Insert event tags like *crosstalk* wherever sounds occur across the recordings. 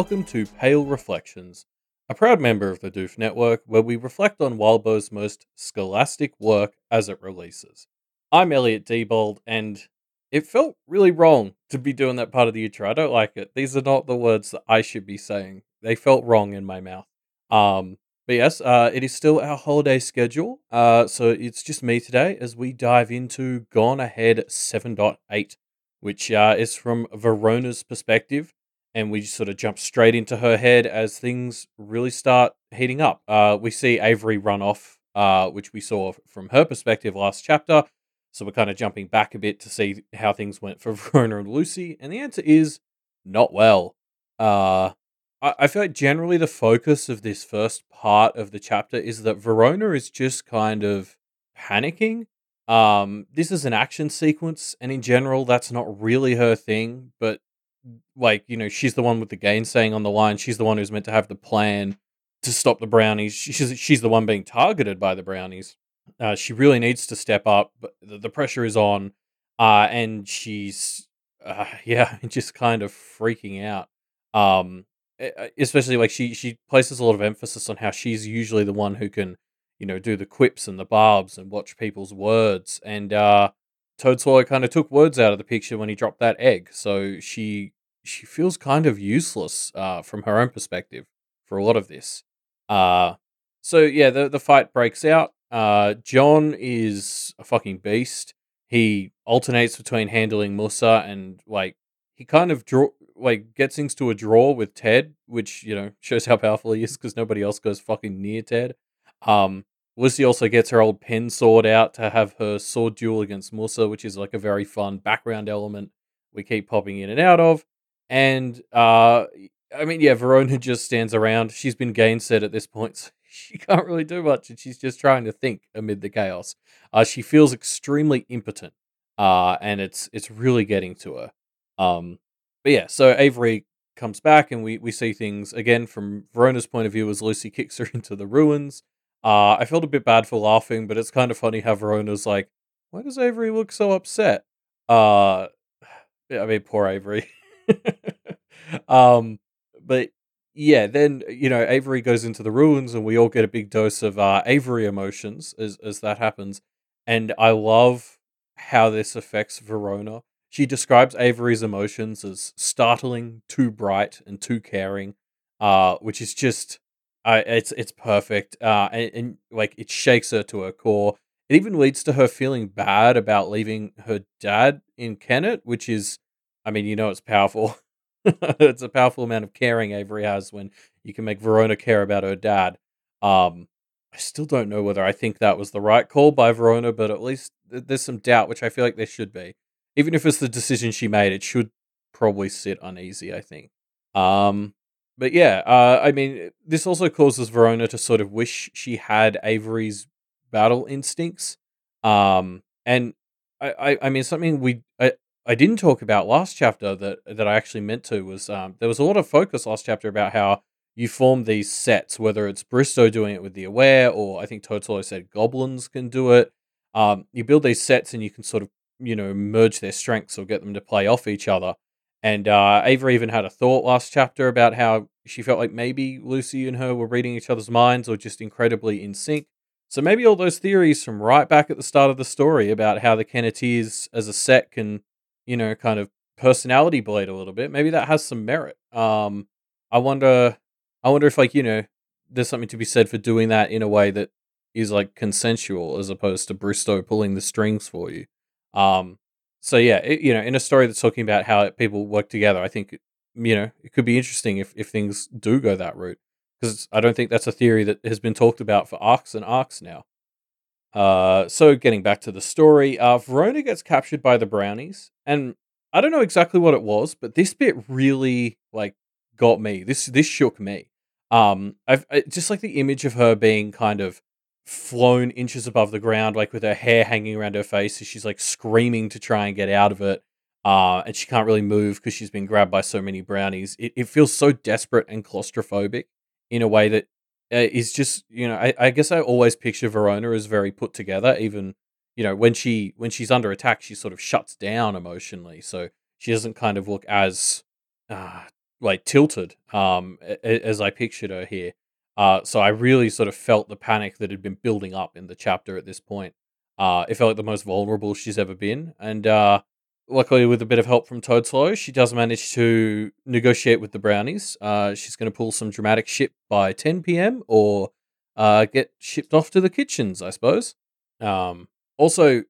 Welcome to Pale Reflections, a proud member of the Doof Network where we reflect on Wildbow's most scholastic work as it releases. I'm Elliot Diebold, and it felt really wrong to be doing that part of the intro. I don't like it. These are not the words that I should be saying. They felt wrong in my mouth. Um, but yes, uh, it is still our holiday schedule. Uh, so it's just me today as we dive into Gone Ahead 7.8, which uh, is from Verona's perspective. And we sort of jump straight into her head as things really start heating up. Uh, we see Avery run off, uh, which we saw from her perspective last chapter. So we're kind of jumping back a bit to see how things went for *laughs* Verona and Lucy. And the answer is not well. Uh, I, I feel like generally the focus of this first part of the chapter is that Verona is just kind of panicking. Um, this is an action sequence, and in general, that's not really her thing. But like, you know, she's the one with the gainsaying on the line. She's the one who's meant to have the plan to stop the brownies. She's she's the one being targeted by the brownies. Uh, she really needs to step up, but the, the pressure is on, uh, and she's uh, *laughs* yeah, just kind of freaking out. Um, e- especially like she she places a lot of emphasis on how she's usually the one who can, you know, do the quips and the barbs and watch people's words. And uh, Toad kind of took words out of the picture when he dropped that egg, so she she feels kind of useless uh, from her own perspective for a lot of this. Uh, so yeah, the the fight breaks out. Uh, John is a fucking beast. He alternates between handling Musa and like he kind of draw like gets things to a draw with Ted, which you know *laughs* shows how powerful he is because nobody else goes fucking near Ted. Um, Lucy also gets her old pen sword out to have her sword duel against Musa, which is like a very fun background element we keep popping in and out of. And uh, I mean, yeah, Verona just stands around. She's been gainsaid at this point, *laughs* so she can't really do much, and she's just trying to think amid the chaos. Uh, she feels extremely impotent, uh, and it's it's really getting to her. Um, but yeah, so Avery comes back, and we we see things again from Verona's point of view as Lucy kicks her *laughs* into the ruins. Uh, I felt a bit bad for laughing, but it's kind of funny how Verona's like, "Why does Avery look so upset?" Uh, *sighs* I mean, poor Avery. *laughs* um, but yeah, then you know Avery goes into the ruins, and we all get a big dose of uh, Avery emotions as as that happens. And I love how this affects Verona. She describes Avery's emotions as startling, too bright, and too caring, uh, which is just, uh, it's it's perfect, uh, and, and like it shakes her to her core. It even leads to her feeling bad about leaving her dad in Kennet, which is, I mean, you know, it's powerful. *laughs* it's a powerful amount of caring Avery has when you can make Verona care about her dad. Um, I still don't know whether I think that was the right call by Verona, but at least th- there's some doubt, which I feel like there should be. Even if it's the decision she made, it should probably sit uneasy, I think. Um, but yeah, uh, I mean, this also causes Verona to sort of wish she had Avery's battle instincts. Um, and I, I, I mean, something we I, I didn't talk about last chapter that that I actually meant to was um, there was a lot of focus last chapter about how you form these sets, whether it's Bristow doing it with the Aware, or I think Totolo said goblins can do it. Um, you build these sets and you can sort of you know merge their strengths or get them to play off each other. And uh, Avery even had a thought last chapter about how she felt like maybe Lucy and her were reading each other's minds or just incredibly in sync. So maybe all those theories from right back at the start of the story about how the Kenneteers as a set can, you know, kind of personality blade a little bit, maybe that has some merit. Um, I wonder, I wonder if like you know, there's something to be said for doing that in a way that is like consensual as opposed to Bristow pulling the strings for you. Um, so yeah, it, you know, in a story that's talking about how people work together, I think you know it could be interesting if if things do go that route because I don't think that's a theory that has been talked about for arcs and arcs now. Uh, so getting back to the story, uh, Verona gets captured by the brownies, and I don't know exactly what it was, but this bit really like got me. This this shook me. Um, I've I, just like the image of her being kind of flown inches above the ground, like with her hair hanging around her face, as she's like screaming to try and get out of it. Uh, and she can't really move because she's been grabbed by so many brownies. It, it feels so desperate and claustrophobic in a way that uh, is just you know I, I guess I always picture Verona as very put together. Even you know when she when she's under attack, she sort of shuts down emotionally, so she doesn't kind of look as uh, like tilted um as I pictured her here. Uh, so I really sort of felt the panic that had been building up in the chapter at this point. Uh, it felt like the most vulnerable she's ever been, and uh, luckily, with a bit of help from Toadswallow, she does manage to negotiate with the brownies. Uh, she's going to pull some dramatic shit by 10 p.m. or uh, get shipped off to the kitchens, I suppose. Um, also,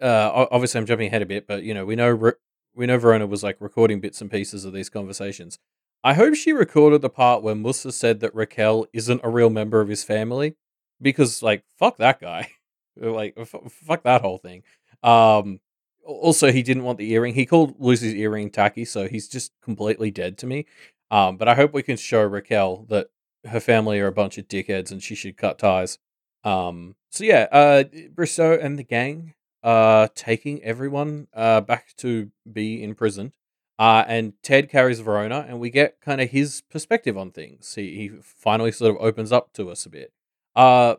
uh, obviously, I'm jumping ahead a bit, but you know, we know we know Verona was like recording bits and pieces of these conversations. I hope she recorded the part where Musa said that Raquel isn't a real member of his family, because like fuck that guy, *laughs* like f- fuck that whole thing. Um, also, he didn't want the earring. He called Lucy's earring tacky, so he's just completely dead to me. Um, but I hope we can show Raquel that her family are a bunch of dickheads and she should cut ties. Um, so yeah, uh, Bristow and the gang are taking everyone uh, back to be imprisoned. Uh, and Ted carries Verona, and we get kind of his perspective on things. He, he finally sort of opens up to us a bit. Uh,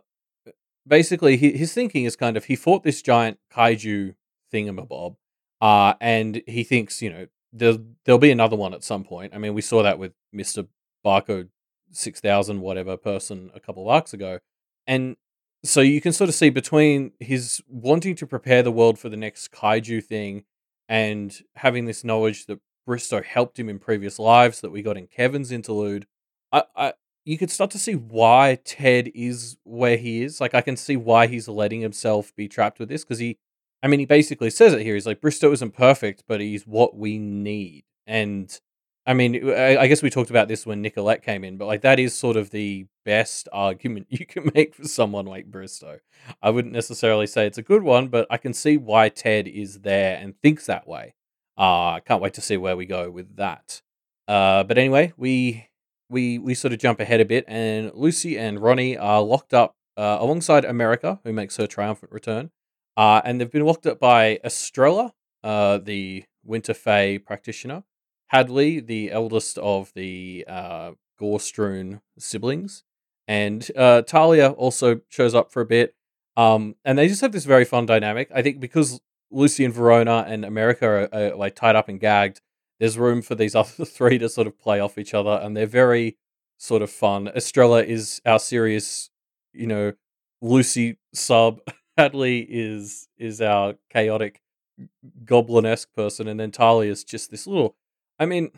basically, he, his thinking is kind of he fought this giant kaiju thingamabob. Uh, and he thinks, you know, there'll, there'll be another one at some point. I mean, we saw that with Mr. Barcode 6000, whatever person a couple of arcs ago. And so you can sort of see between his wanting to prepare the world for the next kaiju thing and having this knowledge that Bristow helped him in previous lives that we got in Kevin's interlude. I, I you could start to see why Ted is where he is. Like I can see why he's letting himself be trapped with this because he I mean, he basically says it here. He's like, Bristow isn't perfect, but he's what we need. And I mean, I, guess we talked about this when Nicolette came in, but like that is sort of the best argument *laughs* you can make for someone like Bristow. I wouldn't necessarily say it's a good one, but I can see why Ted is there and thinks that way. Uh, I can't wait to see where we go with that. Uh, but anyway, we we we sort of jump ahead a bit, and Lucy and Ronnie are locked up uh, alongside America, who makes her triumphant return. Uh, and they've been locked up by Estrella, uh, the Winter Fae practitioner, Hadley, the eldest of the uh, Gore-strewn siblings, and Talia also shows up for a bit. Um, and they just have this very fun dynamic. I think because Lucy and Verona and America are, are like tied up and gagged, there's room for these *laughs* other three to sort of play off each other, and they're very sort of fun. Estrella is our serious, you know, Lucy sub. *laughs* Hadley is is our chaotic goblin esque person, and then Talia is just this little. I mean,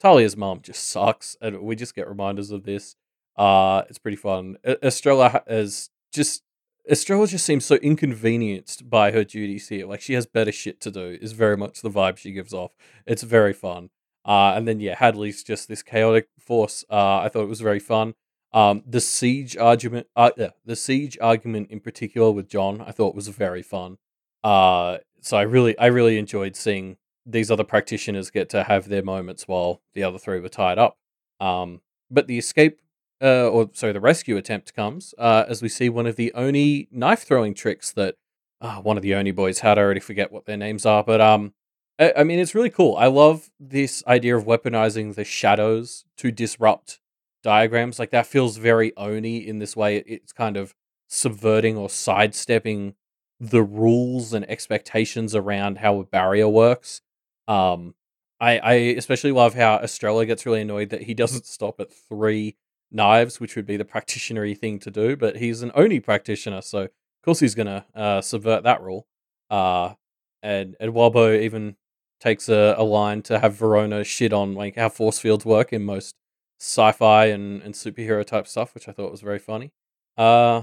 Talia's mom just sucks, and we just get reminders of this. Uh, it's pretty fun. Estrella is just Estrella just seems so inconvenienced by her duties here. Like she has better shit to do. Is very much the vibe she gives off. It's very fun. Uh, and then yeah, Hadley's just this chaotic force. Uh, I thought it was very fun. Um, the siege argument, uh, yeah, the siege argument in particular with John, I thought was very fun. Uh, so I really, I really enjoyed seeing these other practitioners get to have their moments while the other three were tied up. Um, but the escape, uh, or sorry, the rescue attempt comes uh, as we see one of the Oni knife throwing tricks that uh, one of the Oni boys had. I already forget what their names are, but um, I, I mean, it's really cool. I love this idea of weaponizing the shadows to disrupt diagrams. Like that feels very Oni in this way. It's kind of subverting or sidestepping the rules and expectations around how a barrier works. Um, I, I especially love how Estrella gets really annoyed that he *laughs* doesn't stop at three knives, which would be the practitioner thing to do, but he's an Oni practitioner, so of course he's gonna uh, subvert that rule. Uh, and and Wildbow even takes a, a line to have Verona shit on like how force fields work in most sci-fi and, and superhero type stuff, which I thought was very funny. Uh,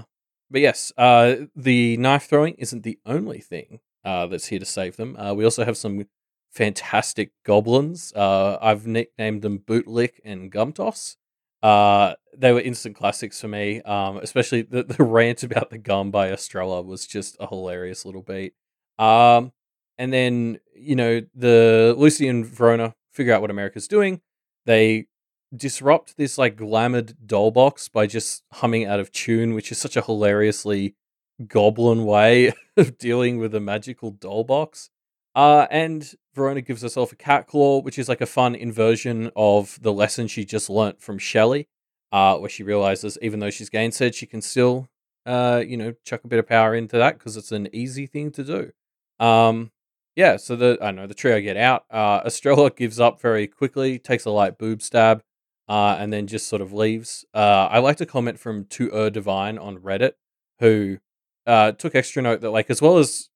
but yes, uh, the knife throwing isn't the only thing uh, that's here to save them. Uh, we also have some fantastic goblins. Uh, I've nicknamed them Bootlick and Gumtoss. Uh, they were instant classics for me, um, especially the, the *laughs* rant about the gum by Estrella was just a hilarious little beat. Um, and then, you know, the Lucy and Verona figure out what America's doing. They disrupt this like glamoured doll box by just humming out of tune, which is such a hilariously goblin way *laughs* of dealing with a magical doll box. Uh, and Verona gives herself a cat claw, which is like a fun inversion of the lesson she just learnt from Shelley, uh, where she realizes even though she's gainsaid, she can still, uh, you know, chuck a bit of power into that because it's an easy thing to do. Um, yeah, so the I know the trio get out. Uh, Estrella gives up very quickly, takes a light boob stab, uh, and then just sort of leaves. Uh, I like to comment from To Er Divine on Reddit, who uh, took extra note that like as well as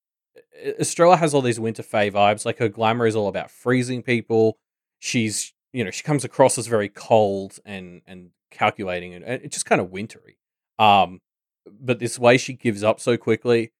Estrella has all these Winter Fae vibes, like her glamour is all about freezing people. She's you know she comes across as very cold and and calculating and, and it's just kind of wintry. Um, but this way she gives up so quickly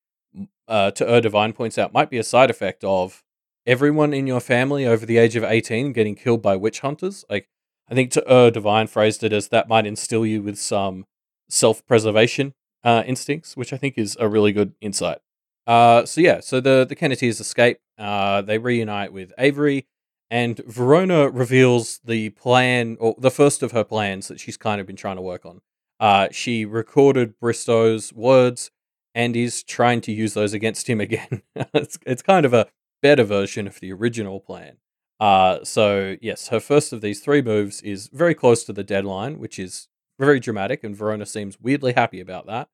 uh, to Er Divine points out might be a side effect of everyone in your family over the age of 18 getting killed by witch hunters. Like, I think to Er Divine phrased it as that might instill you with some self preservation uh, instincts, which I think is a really good insight. Uh, so, yeah, so the, the Kenneteers escape. Uh, they reunite with Avery, and Verona reveals the plan, or the first of her plans that she's kind of been trying to work on. Uh, she recorded Bristow's words and is trying to use those against him *laughs* again. it's, it's kind of a better version of the original plan. Uh, so, yes, her first of these three moves is very close to the deadline, which is very dramatic, and Verona seems weirdly happy about that.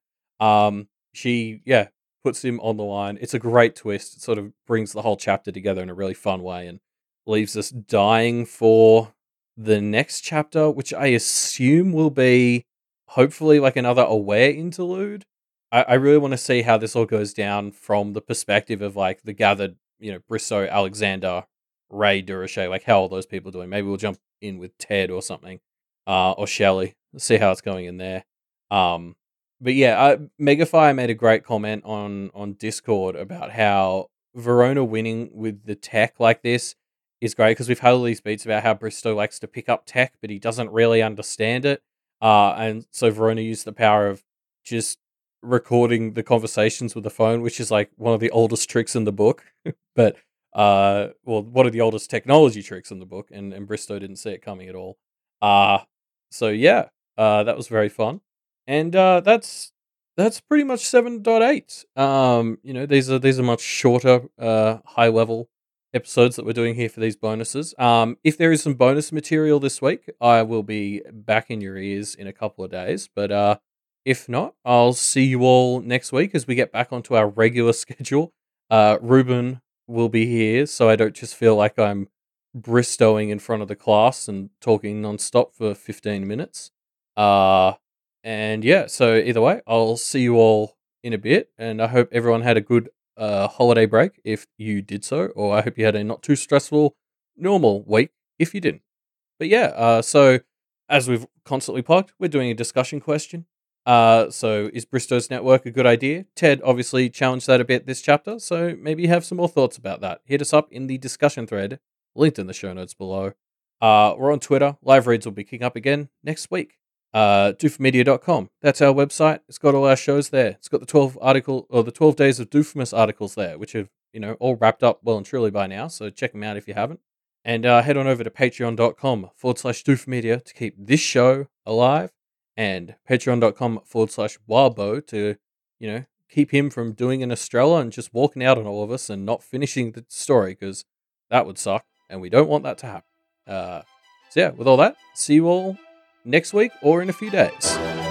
Um, she, yeah, puts him on the line. It's a great twist. It sort of brings the whole chapter together in a really fun way and leaves us dying for the next chapter, which I assume will be hopefully like another aware interlude. I, I really want to see how this all goes down from the perspective of like the gathered, you know, Bristow, Alexander, Ray, Durocher, like how are those people doing. Maybe we'll jump in with Ted or something, uh, or Shelley. See how it's going in there. Um, but yeah, uh, Megafire made a great comment on on Discord about how Verona winning with the tech like this is great because we've had all these beats about how Bristow likes to pick up tech, but he doesn't really understand it. Uh, and so Verona used the power of just recording the conversations with the phone, which is like one of the oldest tricks in the book. *laughs* but uh, well, one of the oldest technology tricks in the book, and, and Bristow didn't see it coming at all. Uh so yeah, uh, that was very fun, and uh, that's that's pretty much seven point eight. Um, you know, these are these are much shorter, uh, high level episodes that we're doing here for these bonuses. Um, if there is some bonus material this week, I will be back in your ears in a couple of days. But uh, if not, I'll see you all next week as we get back onto our regular *laughs* schedule. Uh, Ruben will be here, so I don't just feel like I'm bristowing in front of the class and talking nonstop for 15 minutes. Uh, and yeah, so either way, I'll see you all in a bit, and I hope everyone had a good uh, holiday break if you did so, or I hope you had a not too stressful normal week if you didn't. But yeah, uh, so as we've constantly plugged, we're doing a discussion question. Uh, so is Bristow's network a good idea? Ted obviously challenged that a bit this chapter, so maybe you have some more thoughts about that. Hit us up in the discussion thread, linked in the show notes below. Uh, we're on Twitter. Live reads will be kicking up again next week. Uh, doofmedia.com. That's our website. It's got all our shows there. It's got the 12 article or the 12 days of Doofus articles there, which have, you know, all wrapped up well and truly by now. So check them out if you haven't. And uh, head on over to patreon.com forward slash doofmedia to keep this show alive and patreon.com forward slash wildbow to, you know, keep him from doing an Estrella and just walking out on all of us and not finishing the story because that would suck and we don't want that to happen. Uh, so, yeah, with all that, see you all next week or in a few days.